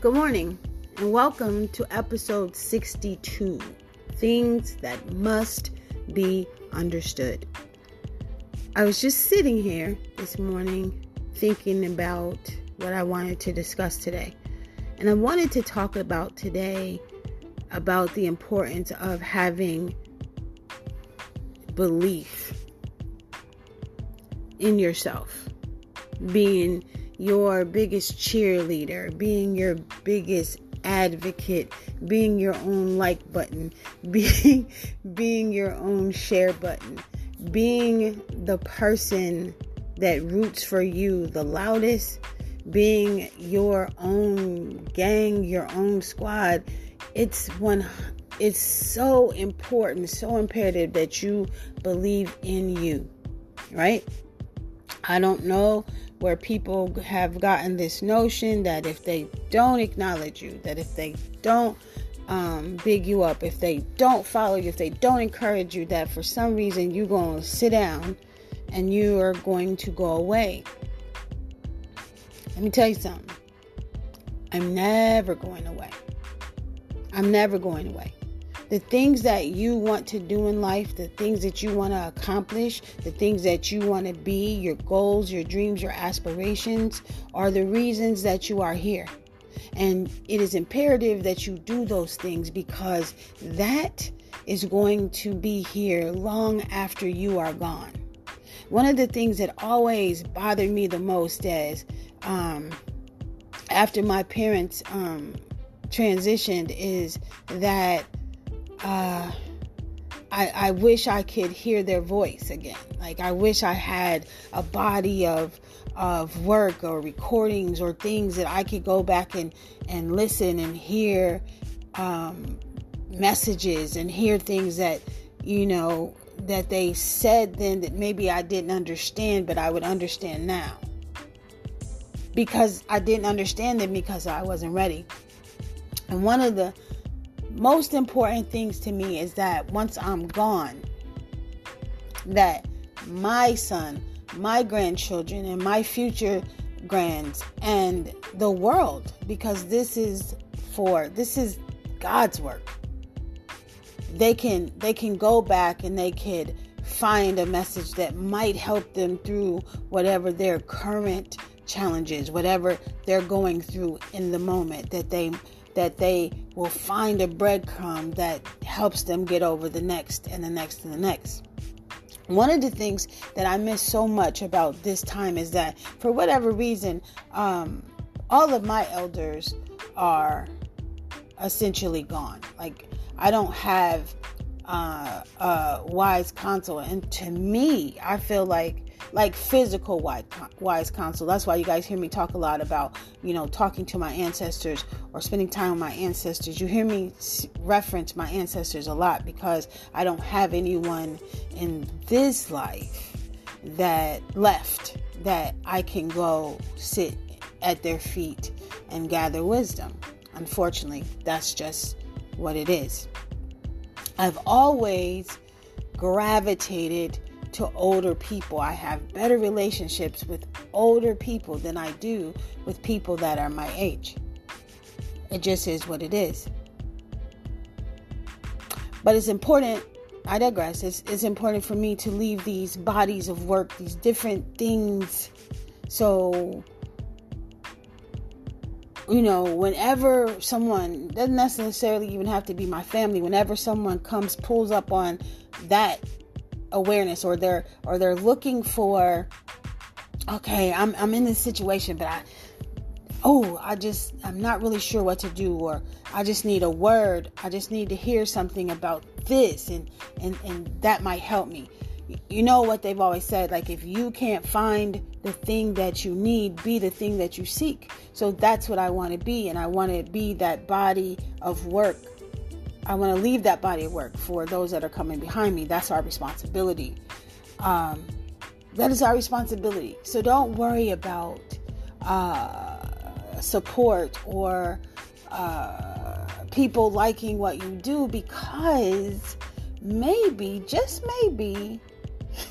Good morning, and welcome to episode 62 Things That Must Be Understood. I was just sitting here this morning thinking about what I wanted to discuss today. And I wanted to talk about today about the importance of having belief in yourself, being your biggest cheerleader, being your biggest advocate, being your own like button, being being your own share button, being the person that roots for you the loudest, being your own gang, your own squad. It's one it's so important, so imperative that you believe in you. Right? I don't know where people have gotten this notion that if they don't acknowledge you, that if they don't um, big you up, if they don't follow you, if they don't encourage you, that for some reason you're going to sit down and you are going to go away. Let me tell you something. I'm never going away. I'm never going away the things that you want to do in life, the things that you want to accomplish, the things that you want to be, your goals, your dreams, your aspirations are the reasons that you are here. And it is imperative that you do those things because that is going to be here long after you are gone. One of the things that always bothered me the most is um, after my parents um, transitioned is that uh, I, I wish I could hear their voice again. Like I wish I had a body of of work or recordings or things that I could go back and and listen and hear um, messages and hear things that you know that they said then that maybe I didn't understand, but I would understand now because I didn't understand them because I wasn't ready. And one of the most important things to me is that once I'm gone, that my son, my grandchildren, and my future grands and the world, because this is for this is God's work. They can they can go back and they could find a message that might help them through whatever their current challenges, whatever they're going through in the moment that they that they will find a breadcrumb that helps them get over the next and the next and the next. One of the things that I miss so much about this time is that, for whatever reason, um, all of my elders are essentially gone. Like, I don't have uh, uh, wise counsel, and to me, I feel like like physical wise counsel. That's why you guys hear me talk a lot about, you know, talking to my ancestors or spending time with my ancestors. You hear me reference my ancestors a lot because I don't have anyone in this life that left that I can go sit at their feet and gather wisdom. Unfortunately, that's just what it is. I've always gravitated to older people. I have better relationships with older people than I do with people that are my age. It just is what it is. But it's important, I digress, it's, it's important for me to leave these bodies of work, these different things. So, you know, whenever someone, doesn't necessarily even have to be my family, whenever someone comes, pulls up on that awareness or they're or they're looking for okay i'm i'm in this situation but i oh i just i'm not really sure what to do or i just need a word. I just need to hear something about this and and and that might help me. You know what they've always said like if you can't find the thing that you need be the thing that you seek. So that's what i want to be and i want to be that body of work I want to leave that body of work for those that are coming behind me. That's our responsibility. Um, that is our responsibility. So don't worry about uh, support or uh, people liking what you do because maybe, just maybe,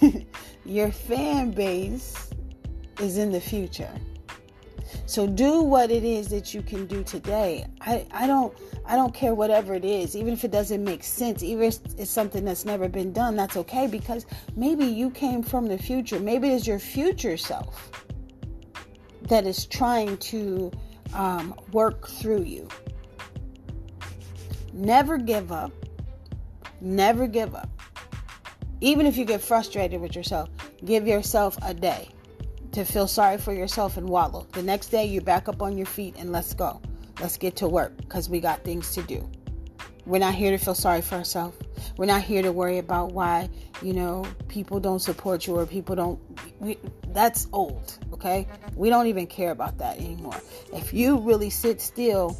your fan base is in the future. So do what it is that you can do today. I, I don't I don't care whatever it is, even if it doesn't make sense, even if it's something that's never been done, that's okay because maybe you came from the future. Maybe it's your future self that is trying to um, work through you. Never give up. Never give up. Even if you get frustrated with yourself, give yourself a day to feel sorry for yourself and wallow. The next day, you're back up on your feet and let's go. Let's get to work because we got things to do. We're not here to feel sorry for ourselves. We're not here to worry about why, you know, people don't support you or people don't. We, that's old, okay? We don't even care about that anymore. If you really sit still,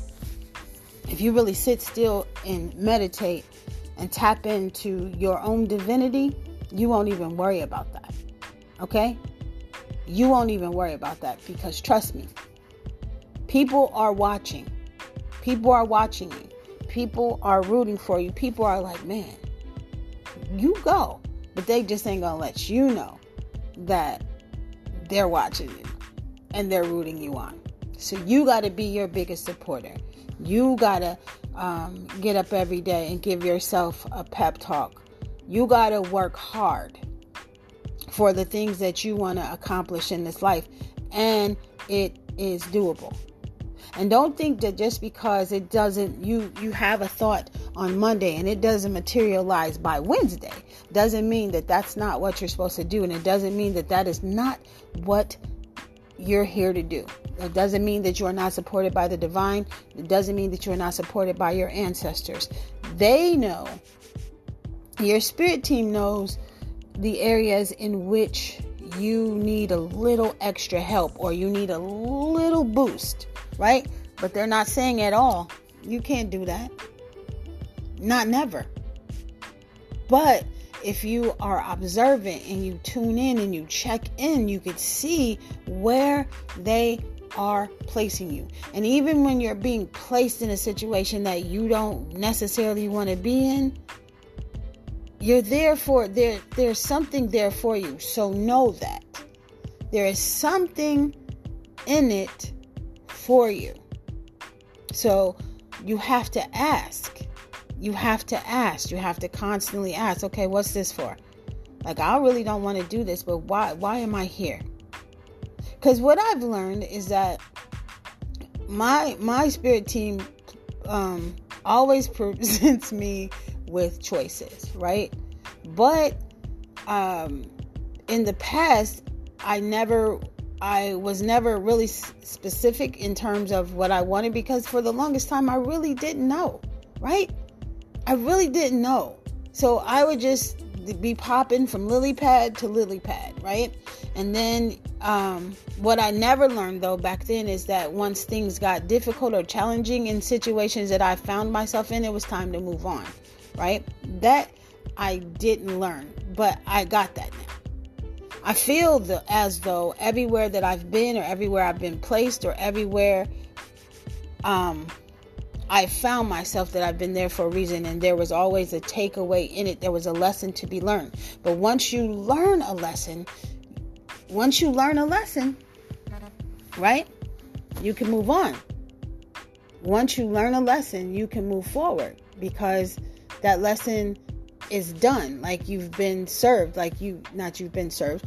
if you really sit still and meditate and tap into your own divinity, you won't even worry about that, okay? You won't even worry about that because trust me, people are watching. People are watching you. People are rooting for you. People are like, man, you go. But they just ain't gonna let you know that they're watching you and they're rooting you on. So you got to be your biggest supporter. You got to um, get up every day and give yourself a pep talk. You got to work hard for the things that you want to accomplish in this life. And it is doable. And don't think that just because it doesn't you you have a thought on Monday and it doesn't materialize by Wednesday doesn't mean that that's not what you're supposed to do and it doesn't mean that that is not what you're here to do. It doesn't mean that you are not supported by the divine. It doesn't mean that you are not supported by your ancestors. They know. Your spirit team knows the areas in which you need a little extra help or you need a little boost, right? But they're not saying at all, you can't do that. Not never. But if you are observant and you tune in and you check in, you could see where they are placing you. And even when you're being placed in a situation that you don't necessarily want to be in, you're there for there there's something there for you. So know that. There is something in it for you. So you have to ask. You have to ask. You have to constantly ask, okay, what's this for? Like I really don't want to do this, but why why am I here? Cuz what I've learned is that my my spirit team um always presents me with choices, right? But um, in the past, I never, I was never really specific in terms of what I wanted because for the longest time, I really didn't know, right? I really didn't know. So I would just be popping from lily pad to lily pad, right? And then um, what I never learned though back then is that once things got difficult or challenging in situations that I found myself in, it was time to move on right? That I didn't learn, but I got that now. I feel the, as though everywhere that I've been, or everywhere I've been placed, or everywhere um, I found myself that I've been there for a reason, and there was always a takeaway in it. There was a lesson to be learned. But once you learn a lesson, once you learn a lesson, right, you can move on. Once you learn a lesson, you can move forward because that lesson is done. Like you've been served like you not you've been served.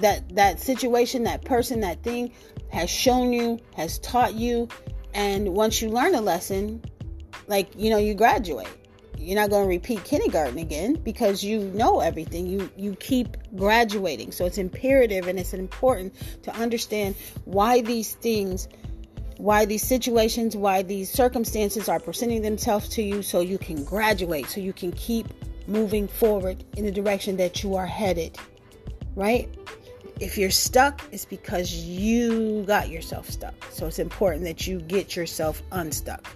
That that situation that person that thing has shown you has taught you and once you learn a lesson like you know you graduate. You're not going to repeat kindergarten again because you know everything. You you keep graduating. So it's imperative and it's important to understand why these things why these situations, why these circumstances are presenting themselves to you so you can graduate, so you can keep moving forward in the direction that you are headed. Right? If you're stuck, it's because you got yourself stuck. So it's important that you get yourself unstuck.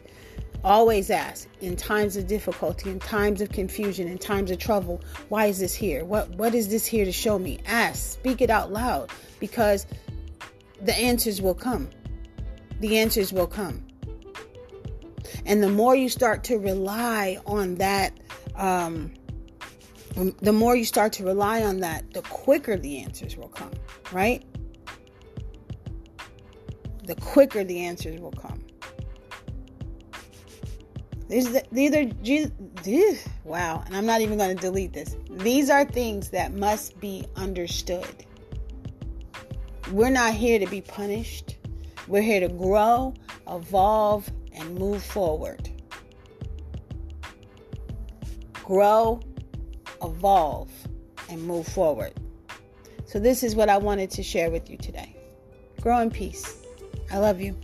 Always ask in times of difficulty, in times of confusion, in times of trouble, why is this here? What what is this here to show me? Ask, speak it out loud because the answers will come the answers will come. And the more you start to rely on that, um, the more you start to rely on that, the quicker the answers will come, right? the quicker the answers will come. These, these are, wow, and I'm not even going to delete this. These are things that must be understood. We're not here to be punished. We're here to grow, evolve, and move forward. Grow, evolve, and move forward. So, this is what I wanted to share with you today. Grow in peace. I love you.